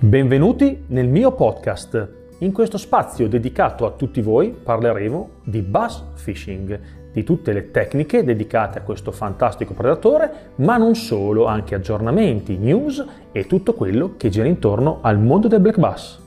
Benvenuti nel mio podcast. In questo spazio dedicato a tutti voi parleremo di bass fishing, di tutte le tecniche dedicate a questo fantastico predatore, ma non solo, anche aggiornamenti, news e tutto quello che gira intorno al mondo del black bass.